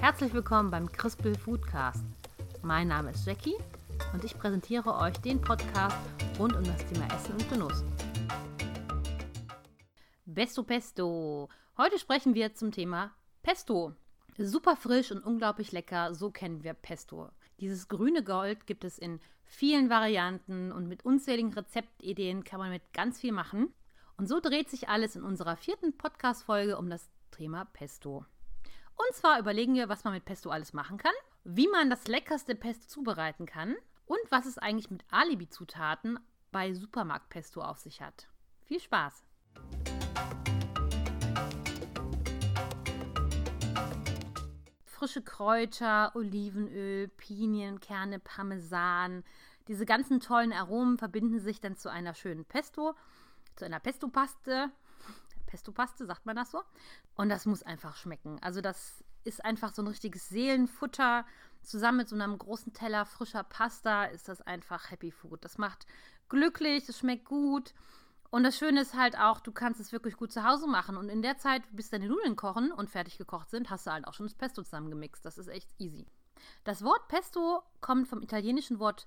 Herzlich willkommen beim Crispel Foodcast. Mein Name ist Jackie und ich präsentiere euch den Podcast rund um das Thema Essen und Genuss. Besto Pesto. Heute sprechen wir zum Thema Pesto. Super frisch und unglaublich lecker, so kennen wir Pesto. Dieses grüne Gold gibt es in vielen Varianten und mit unzähligen Rezeptideen kann man mit ganz viel machen. Und so dreht sich alles in unserer vierten Podcast-Folge um das Thema Pesto. Und zwar überlegen wir, was man mit Pesto alles machen kann, wie man das leckerste Pesto zubereiten kann und was es eigentlich mit Alibi-Zutaten bei Supermarkt-Pesto auf sich hat. Viel Spaß! Frische Kräuter, Olivenöl, Pinienkerne, Parmesan, diese ganzen tollen Aromen verbinden sich dann zu einer schönen Pesto, zu einer Pesto-Paste. Pesto-Paste, sagt man das so? Und das muss einfach schmecken. Also das ist einfach so ein richtiges Seelenfutter. Zusammen mit so einem großen Teller frischer Pasta ist das einfach Happy Food. Das macht glücklich, das schmeckt gut. Und das Schöne ist halt auch, du kannst es wirklich gut zu Hause machen. Und in der Zeit, bis deine Nudeln kochen und fertig gekocht sind, hast du halt auch schon das Pesto zusammengemixt. Das ist echt easy. Das Wort Pesto kommt vom italienischen Wort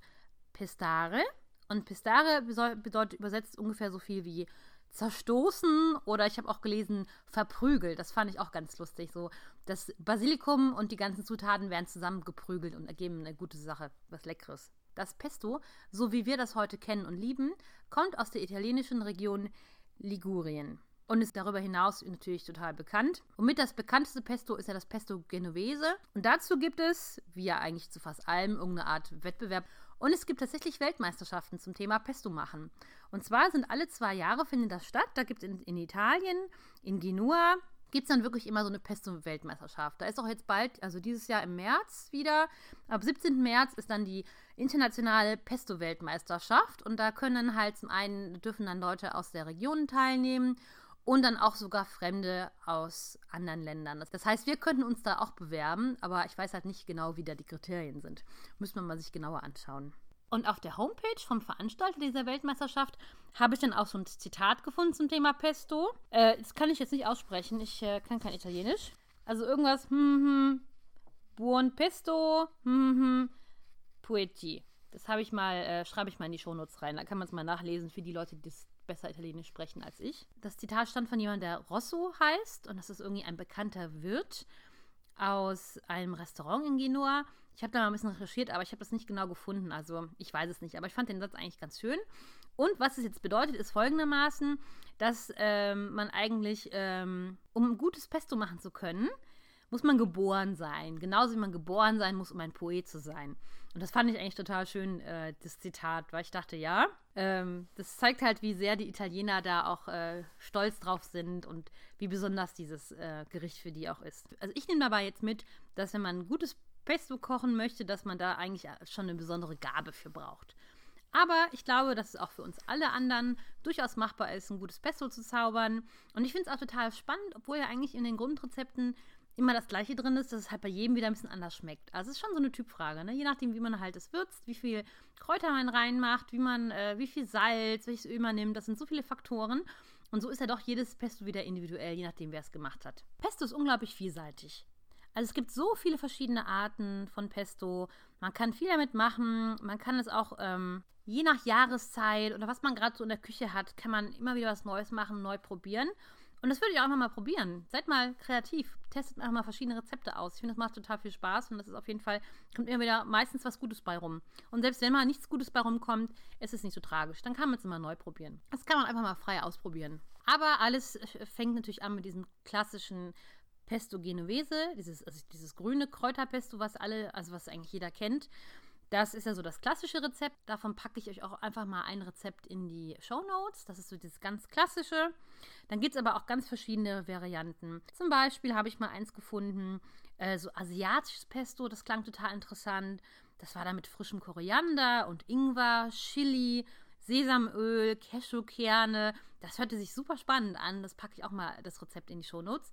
Pestare. Und Pestare bedeutet übersetzt ungefähr so viel wie zerstoßen oder ich habe auch gelesen verprügelt. Das fand ich auch ganz lustig. So das Basilikum und die ganzen Zutaten werden zusammengeprügelt und ergeben eine gute Sache, was Leckeres. Das Pesto, so wie wir das heute kennen und lieben, kommt aus der italienischen Region Ligurien und ist darüber hinaus natürlich total bekannt. Und mit das bekannteste Pesto ist ja das Pesto Genovese. Und dazu gibt es, wie ja eigentlich zu fast allem, irgendeine Art Wettbewerb. Und es gibt tatsächlich Weltmeisterschaften zum Thema Pesto machen. Und zwar sind alle zwei Jahre findet das statt. Da gibt es in, in Italien, in Genua, gibt es dann wirklich immer so eine Pesto-Weltmeisterschaft. Da ist auch jetzt bald, also dieses Jahr im März wieder, ab 17. März ist dann die internationale Pesto-Weltmeisterschaft und da können halt zum einen, dürfen dann Leute aus der Region teilnehmen und dann auch sogar Fremde aus anderen Ländern. Das heißt, wir könnten uns da auch bewerben, aber ich weiß halt nicht genau, wie da die Kriterien sind. Müssen wir mal sich genauer anschauen. Und auf der Homepage vom Veranstalter dieser Weltmeisterschaft habe ich dann auch so ein Zitat gefunden zum Thema Pesto. Äh, das kann ich jetzt nicht aussprechen, ich äh, kann kein Italienisch. Also irgendwas, hm, hm, buon pesto, hm, hm, poeti. Das habe ich mal, äh, schreibe ich mal in die Shownotes rein. Da kann man es mal nachlesen für die Leute, die das besser Italienisch sprechen als ich. Das Zitat stammt von jemandem, der Rosso heißt und das ist irgendwie ein bekannter Wirt aus einem Restaurant in Genua. Ich habe da mal ein bisschen recherchiert, aber ich habe das nicht genau gefunden. Also ich weiß es nicht, aber ich fand den Satz eigentlich ganz schön. Und was es jetzt bedeutet, ist folgendermaßen, dass ähm, man eigentlich, ähm, um ein gutes Pesto machen zu können, muss man geboren sein. Genauso wie man geboren sein muss, um ein Poet zu sein. Und das fand ich eigentlich total schön, äh, das Zitat, weil ich dachte, ja, ähm, das zeigt halt, wie sehr die Italiener da auch äh, stolz drauf sind und wie besonders dieses äh, Gericht für die auch ist. Also ich nehme dabei jetzt mit, dass wenn man ein gutes Pesto kochen möchte, dass man da eigentlich schon eine besondere Gabe für braucht. Aber ich glaube, dass es auch für uns alle anderen durchaus machbar ist, ein gutes Pesto zu zaubern. Und ich finde es auch total spannend, obwohl ja eigentlich in den Grundrezepten immer das Gleiche drin ist, dass es halt bei jedem wieder ein bisschen anders schmeckt. Also es ist schon so eine Typfrage, ne? Je nachdem, wie man halt es würzt, wie viel Kräuter man reinmacht, wie man, äh, wie viel Salz, welches Öl man nimmt. Das sind so viele Faktoren. Und so ist ja doch jedes Pesto wieder individuell, je nachdem, wer es gemacht hat. Pesto ist unglaublich vielseitig. Also es gibt so viele verschiedene Arten von Pesto. Man kann viel damit machen. Man kann es auch ähm, je nach Jahreszeit oder was man gerade so in der Küche hat, kann man immer wieder was Neues machen, neu probieren. Und das würde ich auch einfach mal probieren. Seid mal kreativ. Testet einfach mal verschiedene Rezepte aus. Ich finde, das macht total viel Spaß und das ist auf jeden Fall, kommt immer wieder meistens was Gutes bei rum. Und selbst wenn mal nichts Gutes bei rumkommt, ist es nicht so tragisch. Dann kann man es immer neu probieren. Das kann man einfach mal frei ausprobieren. Aber alles fängt natürlich an mit diesem klassischen Pesto Genovese, dieses, also dieses grüne Kräuterpesto, was alle, also was eigentlich jeder kennt. Das ist ja so das klassische Rezept. Davon packe ich euch auch einfach mal ein Rezept in die Show Notes. Das ist so das ganz klassische. Dann gibt es aber auch ganz verschiedene Varianten. Zum Beispiel habe ich mal eins gefunden, äh, so asiatisches Pesto. Das klang total interessant. Das war da mit frischem Koriander und Ingwer, Chili, Sesamöl, Cashewkerne. Das hörte sich super spannend an. Das packe ich auch mal das Rezept in die Show Notes.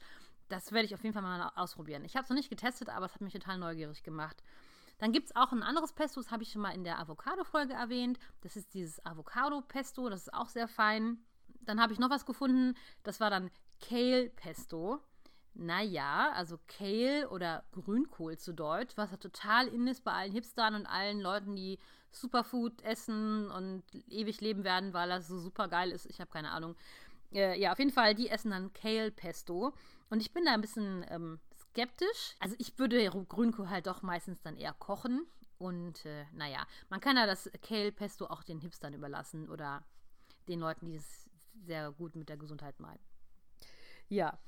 Das werde ich auf jeden Fall mal ausprobieren. Ich habe es noch nicht getestet, aber es hat mich total neugierig gemacht. Dann gibt es auch ein anderes Pesto, das habe ich schon mal in der Avocado-Folge erwähnt. Das ist dieses Avocado-Pesto, das ist auch sehr fein. Dann habe ich noch was gefunden, das war dann Kale-Pesto. naja, also Kale oder Grünkohl zu Deutsch, was ja total in ist bei allen Hipstern und allen Leuten, die Superfood essen und ewig leben werden, weil das so super geil ist. Ich habe keine Ahnung. Äh, ja, auf jeden Fall, die essen dann Kale Pesto. Und ich bin da ein bisschen ähm, skeptisch. Also ich würde Grünkohl halt doch meistens dann eher kochen. Und äh, naja, man kann ja das Kale Pesto auch den Hipstern überlassen oder den Leuten, die es sehr gut mit der Gesundheit meinen. Ja,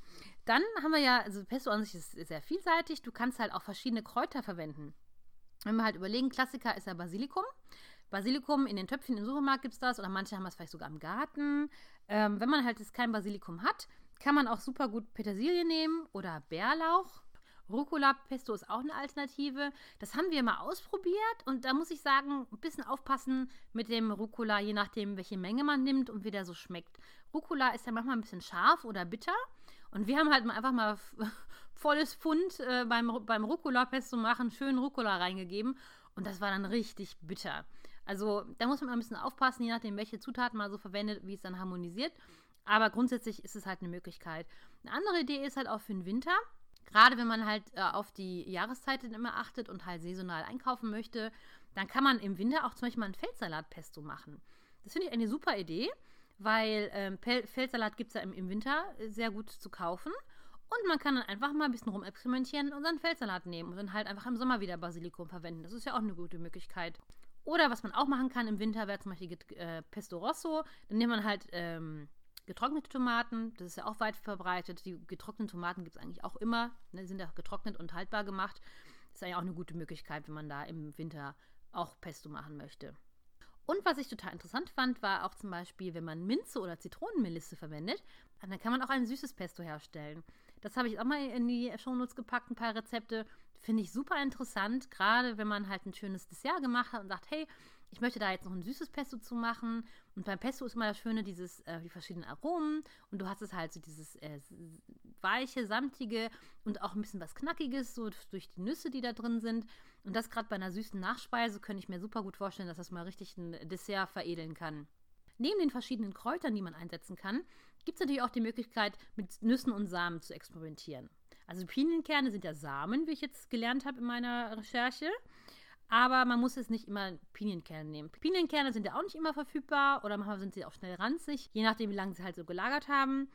dann haben wir ja, also Pesto an sich ist sehr vielseitig. Du kannst halt auch verschiedene Kräuter verwenden. Wenn wir halt überlegen, Klassiker ist ja Basilikum. Basilikum in den Töpfchen im Supermarkt gibt es das oder manche haben es vielleicht sogar im Garten. Ähm, wenn man halt jetzt kein Basilikum hat, kann man auch super gut Petersilie nehmen oder Bärlauch. Rucola-Pesto ist auch eine Alternative. Das haben wir mal ausprobiert und da muss ich sagen, ein bisschen aufpassen mit dem Rucola, je nachdem, welche Menge man nimmt und wie der so schmeckt. Rucola ist ja manchmal ein bisschen scharf oder bitter und wir haben halt einfach mal volles Pfund äh, beim, beim Rucola-Pesto machen, schön Rucola reingegeben und das war dann richtig bitter. Also da muss man ein bisschen aufpassen, je nachdem, welche Zutaten man so verwendet, wie es dann harmonisiert. Aber grundsätzlich ist es halt eine Möglichkeit. Eine andere Idee ist halt auch für den Winter. Gerade wenn man halt äh, auf die Jahreszeiten immer achtet und halt saisonal einkaufen möchte, dann kann man im Winter auch zum Beispiel mal ein Feldsalatpesto machen. Das finde ich eine super Idee, weil ähm, Feldsalat gibt es ja im, im, Winter sehr gut zu kaufen. Und man kann dann einfach mal ein bisschen rumexperimentieren und dann Feldsalat nehmen und dann halt einfach im Sommer wieder Basilikum verwenden. Das ist ja auch eine gute Möglichkeit. Oder was man auch machen kann im Winter, wäre zum Beispiel äh, Pesto Rosso. Dann nimmt man halt ähm, getrocknete Tomaten. Das ist ja auch weit verbreitet. Die getrockneten Tomaten gibt es eigentlich auch immer. Ne, die sind ja getrocknet und haltbar gemacht. Das ist eigentlich auch eine gute Möglichkeit, wenn man da im Winter auch Pesto machen möchte. Und was ich total interessant fand, war auch zum Beispiel, wenn man Minze oder Zitronenmelisse verwendet, dann kann man auch ein süßes Pesto herstellen. Das habe ich auch mal in die Shownotes gepackt, ein paar Rezepte. Finde ich super interessant, gerade wenn man halt ein schönes Dessert gemacht hat und sagt, hey, ich möchte da jetzt noch ein süßes Pesto zu machen. Und beim Pesto ist immer das Schöne, dieses, äh, die verschiedenen Aromen. Und du hast es halt so dieses äh, weiche, samtige und auch ein bisschen was Knackiges, so durch die Nüsse, die da drin sind. Und das gerade bei einer süßen Nachspeise könnte ich mir super gut vorstellen, dass das mal richtig ein Dessert veredeln kann. Neben den verschiedenen Kräutern, die man einsetzen kann, gibt es natürlich auch die Möglichkeit, mit Nüssen und Samen zu experimentieren. Also Pinienkerne sind ja Samen, wie ich jetzt gelernt habe in meiner Recherche. Aber man muss jetzt nicht immer Pinienkerne nehmen. Pinienkerne sind ja auch nicht immer verfügbar oder manchmal sind sie auch schnell ranzig, je nachdem, wie lange sie halt so gelagert haben.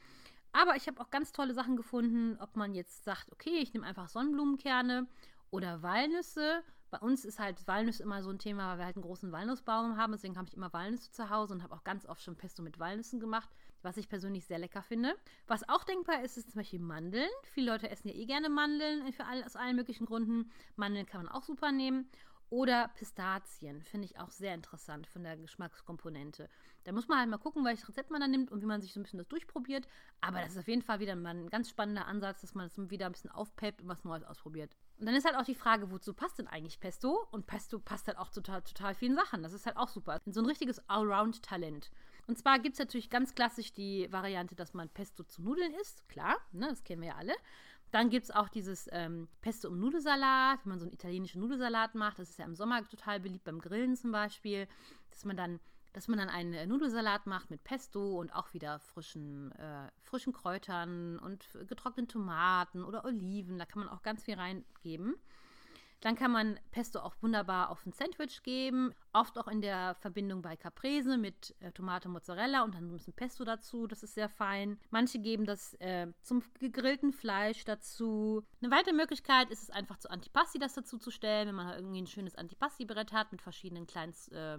Aber ich habe auch ganz tolle Sachen gefunden, ob man jetzt sagt, okay, ich nehme einfach Sonnenblumenkerne oder Walnüsse. Bei uns ist halt Walnüsse immer so ein Thema, weil wir halt einen großen Walnussbaum haben. Deswegen habe ich immer Walnüsse zu Hause und habe auch ganz oft schon Pesto mit Walnüssen gemacht, was ich persönlich sehr lecker finde. Was auch denkbar ist, ist zum Beispiel Mandeln. Viele Leute essen ja eh gerne Mandeln für all, aus allen möglichen Gründen. Mandeln kann man auch super nehmen. Oder Pistazien finde ich auch sehr interessant von der Geschmackskomponente. Da muss man halt mal gucken, welches Rezept man da nimmt und wie man sich so ein bisschen das durchprobiert. Aber das ist auf jeden Fall wieder mal ein ganz spannender Ansatz, dass man das wieder ein bisschen aufpeppt und was Neues ausprobiert. Und dann ist halt auch die Frage, wozu passt denn eigentlich Pesto? Und Pesto passt halt auch zu total, total vielen Sachen. Das ist halt auch super. So ein richtiges Allround-Talent. Und zwar gibt es natürlich ganz klassisch die Variante, dass man Pesto zu Nudeln isst. Klar, ne, das kennen wir ja alle. Dann gibt es auch dieses ähm, Pesto im Nudelsalat, wenn man so einen italienischen Nudelsalat macht. Das ist ja im Sommer total beliebt beim Grillen zum Beispiel, dass man dann, dass man dann einen äh, Nudelsalat macht mit Pesto und auch wieder frischen, äh, frischen Kräutern und getrockneten Tomaten oder Oliven. Da kann man auch ganz viel reingeben. Dann kann man Pesto auch wunderbar auf ein Sandwich geben, oft auch in der Verbindung bei Caprese mit äh, Tomate, Mozzarella und dann ein bisschen Pesto dazu. Das ist sehr fein. Manche geben das äh, zum gegrillten Fleisch dazu. Eine weitere Möglichkeit ist es einfach zu Antipasti das dazu zu stellen, wenn man halt irgendwie ein schönes Antipasti-Brett hat mit verschiedenen kleinen äh,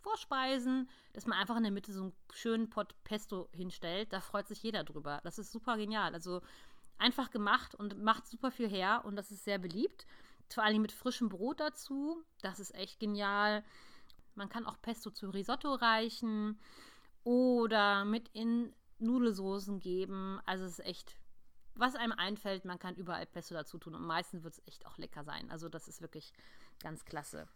Vorspeisen, dass man einfach in der Mitte so einen schönen Pot Pesto hinstellt. Da freut sich jeder drüber. Das ist super genial. Also einfach gemacht und macht super viel her und das ist sehr beliebt. Vor allem mit frischem Brot dazu. Das ist echt genial. Man kann auch Pesto zu Risotto reichen oder mit in Nudelsoßen geben. Also es ist echt, was einem einfällt, man kann überall Pesto dazu tun und meistens wird es echt auch lecker sein. Also das ist wirklich ganz klasse.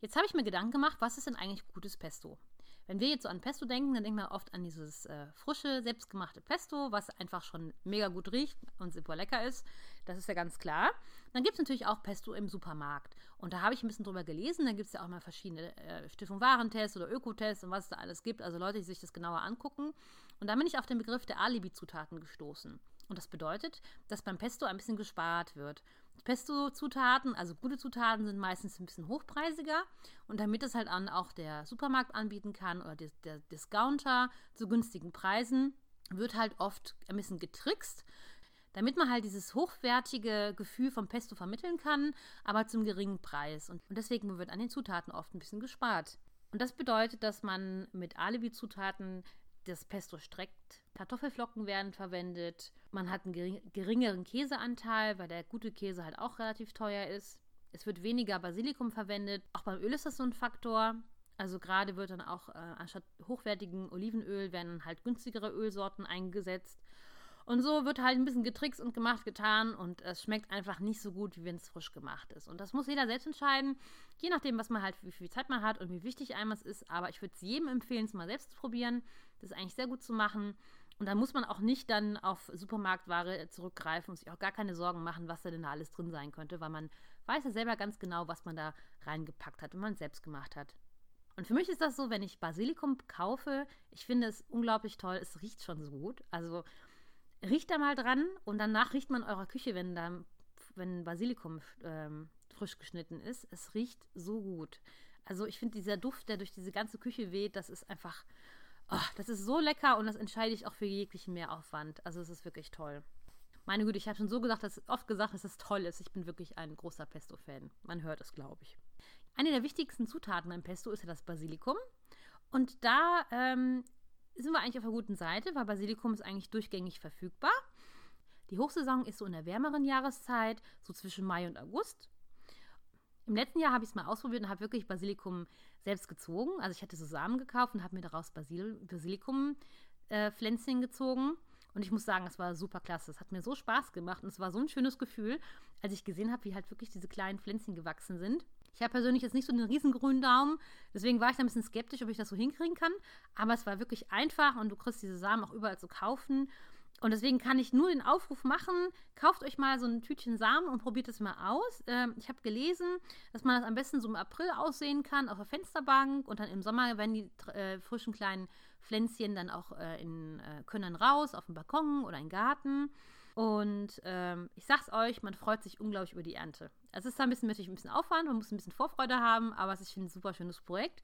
Jetzt habe ich mir Gedanken gemacht, was ist denn eigentlich gutes Pesto? Wenn wir jetzt so an Pesto denken, dann denken wir oft an dieses äh, frische, selbstgemachte Pesto, was einfach schon mega gut riecht und super lecker ist. Das ist ja ganz klar. Dann gibt es natürlich auch Pesto im Supermarkt. Und da habe ich ein bisschen drüber gelesen. Da gibt es ja auch mal verschiedene äh, Stiftung Warentests oder Ökotests und was es da alles gibt. Also Leute, die sich das genauer angucken. Und da bin ich auf den Begriff der Alibi-Zutaten gestoßen. Und das bedeutet, dass beim Pesto ein bisschen gespart wird. Pesto-Zutaten, also gute Zutaten, sind meistens ein bisschen hochpreisiger. Und damit es halt auch der Supermarkt anbieten kann oder der Discounter zu günstigen Preisen, wird halt oft ein bisschen getrickst, damit man halt dieses hochwertige Gefühl vom Pesto vermitteln kann, aber zum geringen Preis. Und, deswegen wird an den Zutaten oft ein bisschen gespart. Und das bedeutet, dass man mit Alibi-Zutaten das Pesto streckt. Kartoffelflocken werden verwendet. Man hat einen geringeren Käseanteil, weil der gute Käse halt auch relativ teuer ist. Es wird weniger Basilikum verwendet. Auch beim Öl ist das so ein Faktor. Also gerade wird dann auch äh, anstatt hochwertigen Olivenöl werden halt günstigere Ölsorten eingesetzt. Und so wird halt ein bisschen getrickst und gemacht, getan und es schmeckt einfach nicht so gut, wie wenn es frisch gemacht ist. Und das muss jeder selbst entscheiden, je nachdem, was man halt, wie viel Zeit man hat und wie wichtig einem es ist. Aber ich würde es jedem empfehlen, es mal selbst zu probieren. Das ist eigentlich sehr gut zu machen. Und dann muss man auch nicht dann auf Supermarktware zurückgreifen und sich auch gar keine Sorgen machen, was da denn da alles drin sein könnte, weil man weiß ja selber ganz genau, was man da reingepackt hat und man es selbst gemacht hat. Und für mich ist das so, wenn ich Basilikum kaufe, ich finde es unglaublich toll, es riecht schon so gut. Also riecht da mal dran und danach riecht man eurer Küche, wenn da wenn Basilikum ähm, frisch geschnitten ist. Es riecht so gut. Also ich finde dieser Duft, der durch diese ganze Küche weht, das ist einfach Oh, das ist so lecker und das entscheide ich auch für jeglichen Mehraufwand. Also es ist wirklich toll. Meine Güte, ich habe schon so gesagt, dass, oft gesagt, dass es toll ist. Ich bin wirklich ein großer Pesto-Fan. Man hört es, glaube ich. Eine der wichtigsten Zutaten beim Pesto ist ja das Basilikum. Und da ähm, sind wir eigentlich auf der guten Seite, weil Basilikum ist eigentlich durchgängig verfügbar. Die Hochsaison ist so in der wärmeren Jahreszeit, so zwischen Mai und August. Im letzten Jahr habe ich es mal ausprobiert und habe wirklich Basilikum selbst gezogen. Also ich hatte so Samen gekauft und habe mir daraus Basil Basilikum-Pflänzchen äh, gezogen. Und ich muss sagen, es war super klasse. Es hat mir so Spaß gemacht und es war so ein schönes Gefühl, als ich gesehen habe, wie halt wirklich diese kleinen Pflänzchen gewachsen sind. Ich habe persönlich jetzt nicht so einen riesen grünen Daumen, deswegen war ich da ein bisschen skeptisch, ob ich das so hinkriegen kann. Aber es war wirklich einfach und du kriegst diese Samen auch überall zu kaufen. Und deswegen kann ich nur den Aufruf machen, kauft euch mal so ein Tütchen Samen und probiert es mal aus. Ähm, ich habe gelesen, dass man das am besten so im April aussehen kann, auf der Fensterbank und dann im Sommer werden die äh, frischen kleinen Pflänzchen dann auch äh, in, äh, können raus auf den Balkon oder den Garten. Und ähm, ich sag's euch, man freut sich unglaublich über die Ernte. Es ist da ein bisschen, natürlich ein bisschen Aufwand, man muss ein bisschen Vorfreude haben, aber es ist ein super schönes Projekt.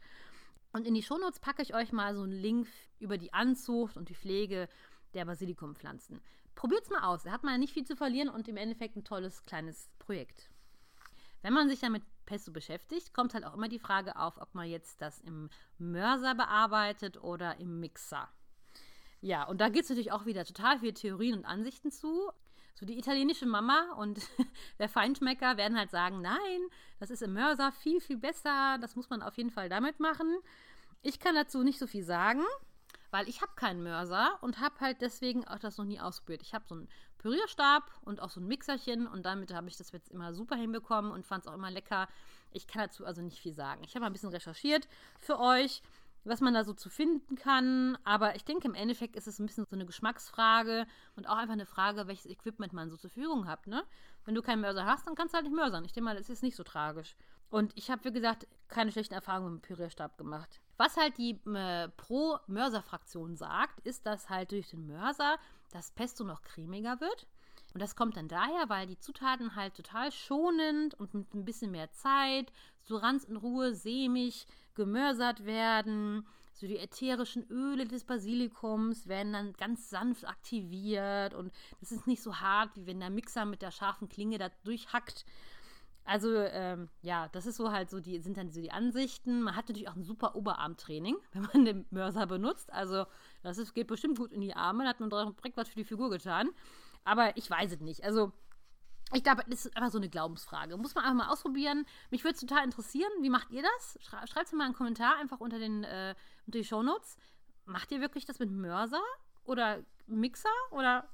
Und in die Shownotes packe ich euch mal so einen Link über die Anzucht und die Pflege der Basilikumpflanzen. Probiert's mal aus. Da hat man ja nicht viel zu verlieren und im Endeffekt ein tolles kleines Projekt. Wenn man sich dann mit Pesto beschäftigt, kommt halt auch immer die Frage auf, ob man jetzt das im Mörser bearbeitet oder im Mixer. Ja, und da gibt es natürlich auch wieder total viele Theorien und Ansichten zu. So die italienische Mama und der Feinschmecker werden halt sagen, nein, das ist im Mörser viel, viel besser, das muss man auf jeden Fall damit machen. Ich kann dazu nicht so viel sagen weil ich habe keinen Mörser und habe halt deswegen auch das noch nie ausprobiert. Ich habe so einen Pürierstab und auch so ein Mixerchen und damit habe ich das jetzt immer super hinbekommen und fand es auch immer lecker. Ich kann dazu also nicht viel sagen. Ich habe mal ein bisschen recherchiert für euch, was man da so zu finden kann, aber ich denke im Endeffekt ist es ein bisschen so eine Geschmacksfrage und auch einfach eine Frage, welches Equipment man so zur Verfügung hat, ne? Wenn du keinen Mörser hast, dann kannst du halt nicht mörsern. Ich denke mal, das ist nicht so tragisch. Und ich habe, wie gesagt, keine schlechten Erfahrungen mit dem Pürierstab gemacht. Was halt die äh, Pro-Mörser-Fraktion sagt, ist, dass halt durch den Mörser das Pesto noch cremiger wird. Und das kommt dann daher, weil die Zutaten halt total schonend und mit ein bisschen mehr Zeit, so ganz in Ruhe, sämig gemörsert werden. So die ätherischen Öle des Basilikums werden dann ganz sanft aktiviert und das ist nicht so hart, wie wenn der Mixer mit der scharfen Klinge da durchhackt. Also, ähm, ja, das ist so halt so, die sind dann so die Ansichten. Man hat natürlich auch ein super Oberarmtraining, wenn man den Mörser benutzt. Also, das ist, geht bestimmt gut in die Arme. Da hat man direkt was für die Figur getan. Aber ich weiß es nicht. Also, ich glaube, das ist einfach so eine Glaubensfrage. Muss man einfach mal ausprobieren. Mich würde es total interessieren. Wie macht ihr das? Schreibt es mir mal einen Kommentar einfach unter, den, äh, unter die Shownotes. Macht ihr wirklich das mit Mörser oder Mixer oder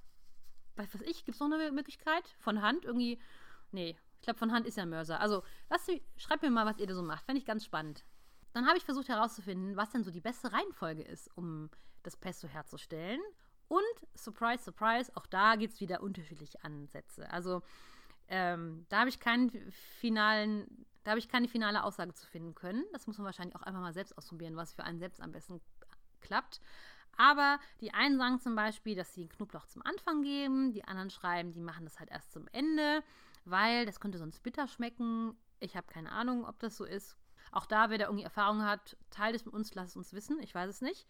was weiß ich? Gibt es noch eine Möglichkeit? Von Hand irgendwie? Nee, ich glaube, von Hand ist ja Mörser. Also, lasst, schreibt mir mal, was ihr da so macht. Fände ich ganz spannend. Dann habe ich versucht herauszufinden, was denn so die beste Reihenfolge ist, um das Pesto herzustellen. Und, surprise, surprise, auch da gibt es wieder unterschiedliche Ansätze. Also, ähm, da habe ich keinen finalen, da habe ich keine finale Aussage zu finden können. Das muss man wahrscheinlich auch einfach mal selbst ausprobieren, was für einen selbst am besten klappt. Aber die einen sagen zum Beispiel, dass sie Knoblauch zum Anfang geben, die anderen schreiben, die machen das halt erst zum Ende, weil das könnte sonst bitter schmecken. Ich habe keine Ahnung, ob das so ist. Auch da, wer da irgendwie Erfahrung hat, teilt es mit uns, lasst es uns wissen. Ich weiß es nicht.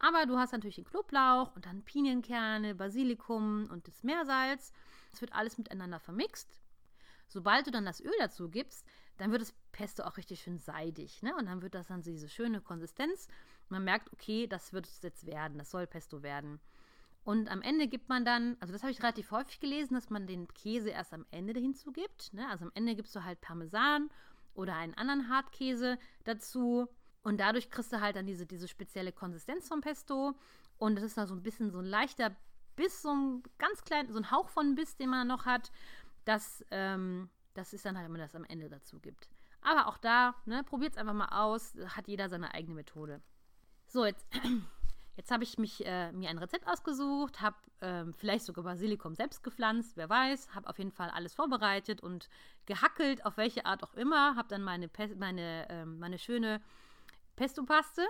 Aber du hast natürlich den Knoblauch und dann Pinienkerne, Basilikum und das Meersalz. Das wird alles miteinander vermixt. Sobald du dann das Öl dazu gibst, dann wird das Pesto auch richtig schön seidig. Ne? Und dann wird das dann so diese schöne Konsistenz. Man merkt, okay, das wird es jetzt werden, das soll Pesto werden. Und am Ende gibt man dann, also das habe ich relativ häufig gelesen, dass man den Käse erst am Ende hinzugibt. Ne? Also am Ende gibst du halt Parmesan oder einen anderen Hartkäse dazu. Und dadurch kriegst du halt dann diese, diese spezielle Konsistenz vom Pesto. Und es ist dann so ein bisschen so ein leichter Biss, so ein ganz klein, so ein Hauch von Biss, den man noch hat. Das, ähm, das ist dann halt, wenn man das am Ende dazu gibt. Aber auch da, ne, probiert es einfach mal aus. Hat jeder seine eigene Methode. So, jetzt, jetzt habe ich mich, äh, mir ein Rezept ausgesucht, habe ähm, vielleicht sogar Basilikum selbst gepflanzt, wer weiß. Habe auf jeden Fall alles vorbereitet und gehackelt, auf welche Art auch immer. Habe dann meine, meine, äh, meine schöne Pesto-Paste.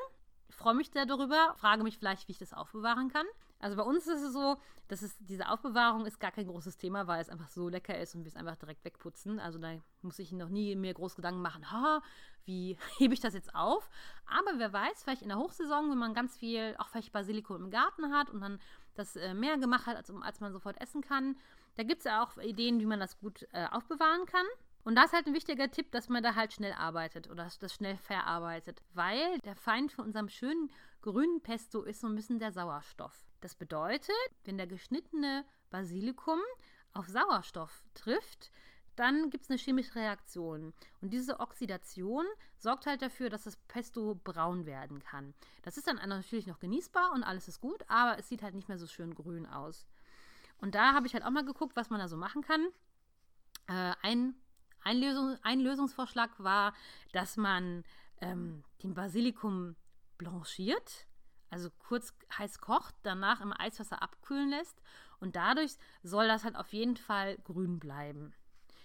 Freue mich darüber, frage mich vielleicht, wie ich das aufbewahren kann. Also bei uns ist es so, dass es, diese Aufbewahrung ist gar kein großes Thema, weil es einfach so lecker ist und wir es einfach direkt wegputzen. Also da muss ich noch nie mehr groß Gedanken machen, ha, wie hebe ich das jetzt auf? Aber wer weiß, vielleicht in der Hochsaison, wenn man ganz viel, auch vielleicht Basilikum im Garten hat und dann das äh, mehr gemacht hat, als, als man sofort essen kann, da gibt es ja auch Ideen, wie man das gut äh, aufbewahren kann. Und da ist halt ein wichtiger Tipp, dass man da halt schnell arbeitet oder das schnell verarbeitet, weil der Feind von unserem schönen grünen Pesto ist so ein bisschen der Sauerstoff. Das bedeutet, wenn der geschnittene Basilikum auf Sauerstoff trifft, dann gibt es eine chemische Reaktion. Und diese Oxidation sorgt halt dafür, dass das Pesto braun werden kann. Das ist dann natürlich noch genießbar und alles ist gut, aber es sieht halt nicht mehr so schön grün aus. Und da habe ich halt auch mal geguckt, was man da so machen kann. Äh, ein ein, Lösung, ein Lösungsvorschlag war, dass man ähm, den Basilikum blanchiert, also kurz heiß kocht, danach im Eiswasser abkühlen lässt und dadurch soll das halt auf jeden Fall grün bleiben.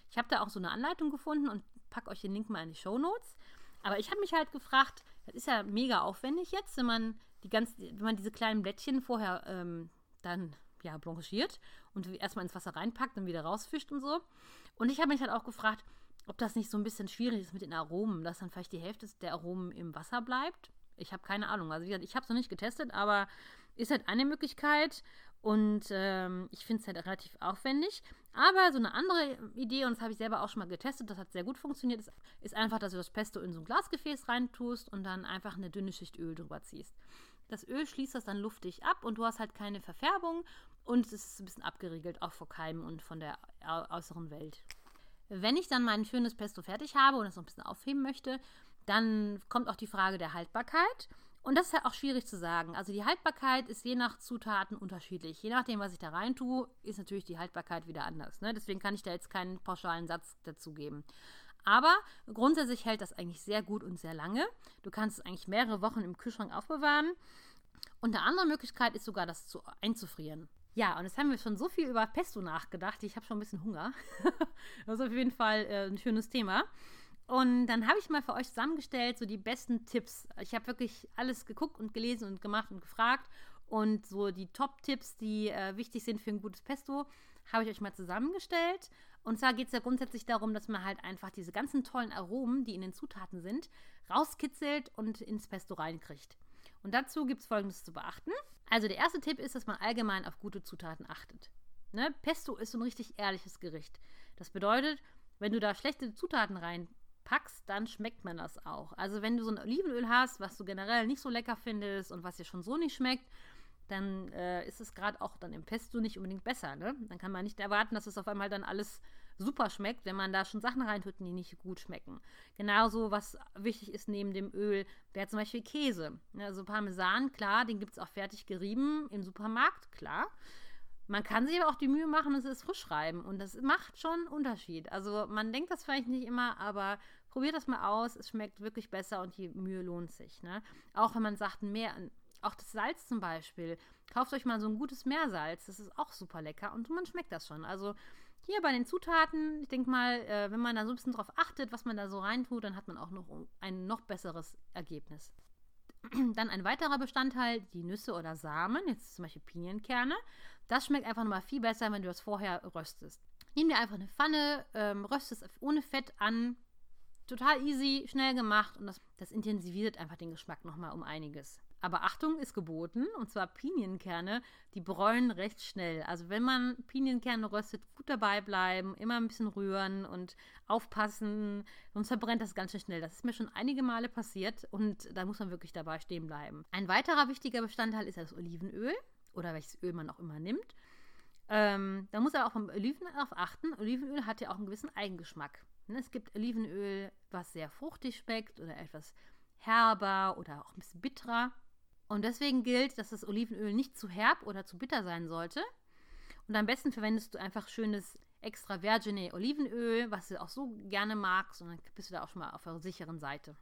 Ich habe da auch so eine Anleitung gefunden und packe euch den Link mal in die Show Notes. Aber ich habe mich halt gefragt, das ist ja mega aufwendig jetzt, wenn man die ganz, wenn man diese kleinen Blättchen vorher ähm, dann ja blanchiert und erstmal ins Wasser reinpackt und wieder rausfischt und so. Und ich habe mich halt auch gefragt, ob das nicht so ein bisschen schwierig ist mit den Aromen, dass dann vielleicht die Hälfte der Aromen im Wasser bleibt. Ich habe keine Ahnung. Also wie gesagt, ich habe es noch nicht getestet, aber ist halt eine Möglichkeit. Und ähm, ich finde es halt relativ aufwendig. Aber so eine andere Idee, und das habe ich selber auch schon mal getestet, das hat sehr gut funktioniert, ist, ist einfach, dass du das Pesto in so ein Glasgefäß reintust und dann einfach eine dünne Schicht Öl drüber ziehst. Das Öl schließt das dann luftig ab und du hast halt keine Verfärbung und es ist ein bisschen abgeriegelt, auch vor Keimen und von der äußeren Welt. Wenn ich dann mein schönes Pesto fertig habe und es noch ein bisschen aufheben möchte, dann kommt auch die Frage der Haltbarkeit. Und das ist halt auch schwierig zu sagen. Also die Haltbarkeit ist je nach Zutaten unterschiedlich. Je nachdem, was ich da rein tue, ist natürlich die Haltbarkeit wieder anders. Ne? Deswegen kann ich da jetzt keinen pauschalen Satz dazu geben. Aber grundsätzlich hält das eigentlich sehr gut und sehr lange. Du kannst es eigentlich mehrere Wochen im Kühlschrank aufbewahren. Und eine andere Möglichkeit ist sogar, das zu, einzufrieren. Ja, und jetzt haben wir schon so viel über Pesto nachgedacht. Ich habe schon ein bisschen Hunger. das ist auf jeden Fall äh, ein schönes Thema. Und dann habe ich mal für euch zusammengestellt, so die besten Tipps. Ich habe wirklich alles geguckt und gelesen und gemacht und gefragt. Und so die Top-Tipps, die äh, wichtig sind für ein gutes Pesto, habe ich euch mal zusammengestellt. Und zwar geht es ja grundsätzlich darum, dass man halt einfach diese ganzen tollen Aromen, die in den Zutaten sind, rauskitzelt und ins Pesto reinkriegt. Und dazu gibt es Folgendes zu beachten. Also der erste Tipp ist, dass man allgemein auf gute Zutaten achtet. Ne? Pesto ist so ein richtig ehrliches Gericht. Das bedeutet, wenn du da schlechte Zutaten reinpackst, dann schmeckt man das auch. Also wenn du so ein Olivenöl hast, was du generell nicht so lecker findest und was dir schon so nicht schmeckt, dann äh, ist es gerade auch dann im Pesto nicht unbedingt besser. Ne? Dann kann man nicht erwarten, dass es auf einmal dann alles super schmeckt, wenn man da schon Sachen reintut, die nicht gut schmecken. Genauso, was wichtig ist neben dem Öl, wäre zum Beispiel Käse. Also Parmesan, klar, den gibt es auch fertig gerieben im Supermarkt, klar. Man kann sich aber auch die Mühe machen und es frisch reiben. Und das macht schon einen Unterschied. Also man denkt das vielleicht nicht immer, aber probiert das mal aus. Es schmeckt wirklich besser und die Mühe lohnt sich. Ne? Auch wenn man sagt, mehr, auch das Salz zum Beispiel. Kauft euch mal so ein gutes Meersalz. Das ist auch super lecker und man schmeckt das schon. Also hier bei den Zutaten, ich denke mal, äh, wenn man da so ein bisschen drauf achtet, was man da so reintut, dann hat man auch noch ein noch besseres Ergebnis. Dann ein weiterer Bestandteil, die Nüsse oder Samen, jetzt zum Beispiel Pinienkerne. Das schmeckt einfach nochmal viel besser, wenn du das vorher röstest. Nimm dir einfach eine Pfanne, ähm, röstest es ohne Fett an. Total easy, schnell gemacht und das, das intensiviert einfach den Geschmack nochmal um einiges. Aber Achtung ist geboten, und zwar Pinienkerne, die bräunen recht schnell. Also wenn man Pinienkerne röstet, gut dabei bleiben, immer ein bisschen rühren und aufpassen, sonst verbrennt das ganz schön schnell. Das ist mir schon einige Male passiert und da muss man wirklich dabei stehen bleiben. Ein weiterer wichtiger Bestandteil ist das Olivenöl oder welches Öl man auch immer nimmt. Ähm, da muss man auch beim Olivenöl darauf achten. Olivenöl hat ja auch einen gewissen Eigengeschmack. Ne, es gibt Olivenöl, was sehr fruchtig schmeckt oder etwas herber oder auch ein bisschen bitterer. Und deswegen gilt, dass das Olivenöl nicht zu herb oder zu bitter sein sollte. Und am besten verwendest du einfach schönes extra Vergine Olivenöl, was du auch so gerne magst. Und dann bist du da auch schon mal auf der sicheren Seite.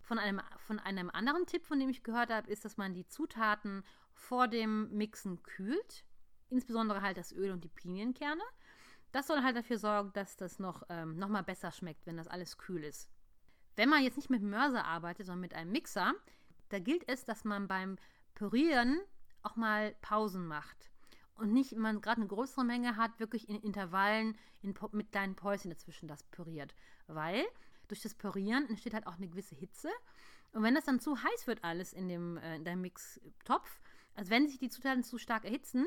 Von einem, von einem anderen Tipp, von dem ich gehört habe, ist, dass man die Zutaten vor dem Mixen kühlt. Insbesondere halt das Öl und die Pinienkerne. Das soll halt dafür sorgen, dass das noch, ähm, noch mal besser schmeckt, wenn das alles kühl ist. Wenn man jetzt nicht mit Mörser arbeitet, sondern mit einem Mixer, da gilt es, dass man beim Pürieren auch mal Pausen macht. Und nicht, wenn man gerade eine größere Menge hat, wirklich in Intervallen in, mit kleinen Päuschen dazwischen das püriert. Weil durch das Pürieren entsteht halt auch eine gewisse Hitze. Und wenn das dann zu heiß wird, alles in, dem, äh, in deinem Mixtopf, also wenn sich die Zutaten zu stark erhitzen,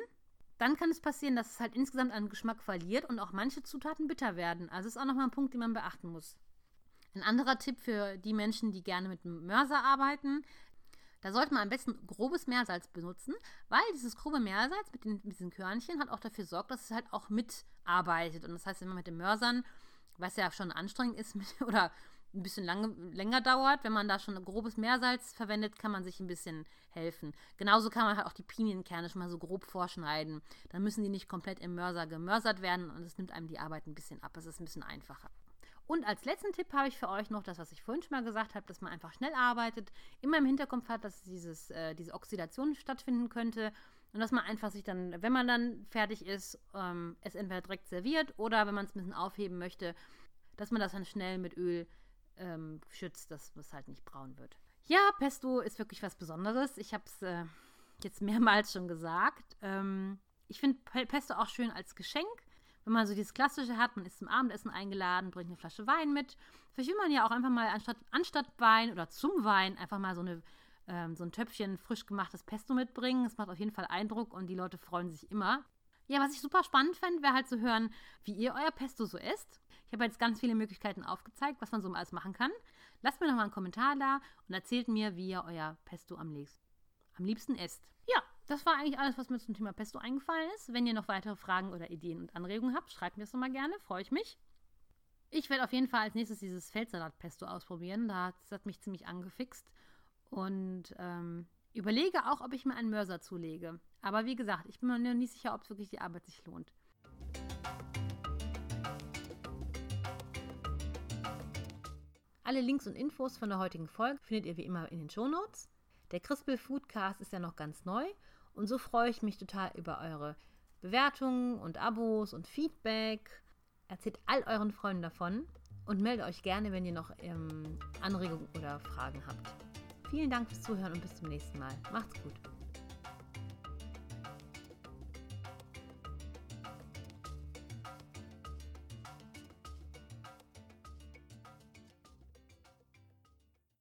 dann kann es passieren, dass es halt insgesamt an Geschmack verliert und auch manche Zutaten bitter werden. Also ist auch nochmal ein Punkt, den man beachten muss. Ein anderer Tipp für die Menschen, die gerne mit Mörser arbeiten, da sollte man am besten grobes Meersalz benutzen, weil dieses grobe Meersalz mit, den, mit diesen Körnchen hat auch dafür sorgt, dass es halt auch mitarbeitet. Und das heißt, wenn man mit den Mörsern, was ja schon anstrengend ist mit, oder ein bisschen lange, länger dauert, wenn man da schon grobes Meersalz verwendet, kann man sich ein bisschen helfen. Genauso kann man halt auch die Pinienkerne schon mal so grob vorschneiden. Dann müssen die nicht komplett im Mörser gemörsert werden und es nimmt einem die Arbeit ein bisschen ab. Es ist ein bisschen einfacher. Und als letzten Tipp habe ich für euch noch das, was ich vorhin schon mal gesagt habe, dass man einfach schnell arbeitet, immer im Hinterkopf hat, dass dieses, äh, diese Oxidation stattfinden könnte und dass man einfach sich dann, wenn man dann fertig ist, ähm, es entweder direkt serviert oder wenn man es ein bisschen aufheben möchte, dass man das dann schnell mit Öl ähm, schützt, dass es halt nicht braun wird. Ja, Pesto ist wirklich was Besonderes. Ich habe es äh, jetzt mehrmals schon gesagt. Ähm, ich finde Pesto auch schön als Geschenk wenn man so dieses Klassische hat, man ist zum Abendessen eingeladen, bringt eine Flasche Wein mit. Vielleicht will man ja auch einfach mal anstatt, anstatt Wein oder zum Wein einfach mal so, eine, ähm, so ein Töpfchen frisch gemachtes Pesto mitbringen. Das macht auf jeden Fall Eindruck und die Leute freuen sich immer. Ja, was ich super spannend fände, wäre halt zu hören, wie ihr euer Pesto so esst. Ich habe jetzt ganz viele Möglichkeiten aufgezeigt, was man so alles machen kann. Lasst mir noch mal einen Kommentar da und erzählt mir, wie ihr euer Pesto am, am liebsten esst. Ja, das war eigentlich alles, was mir zum Thema Pesto eingefallen ist. Wenn ihr noch weitere Fragen oder Ideen und Anregungen habt, schreibt mir das nochmal gerne, freue ich mich. Ich werde auf jeden Fall als nächstes dieses Feldsalat-Pesto ausprobieren. Das hat mich ziemlich angefixt. Und ähm, überlege auch, ob ich mir einen Mörser zulege. Aber wie gesagt, ich bin mir noch nicht sicher, ob es wirklich die Arbeit sich lohnt. Alle Links und Infos von der heutigen Folge findet ihr wie immer in den Show Notes. Der Crispel Foodcast ist ja noch ganz neu und so freue ich mich total über eure Bewertungen und Abos und Feedback. Erzählt all euren Freunden davon und meldet euch gerne, wenn ihr noch ähm, Anregungen oder Fragen habt. Vielen Dank fürs Zuhören und bis zum nächsten Mal. Macht's gut.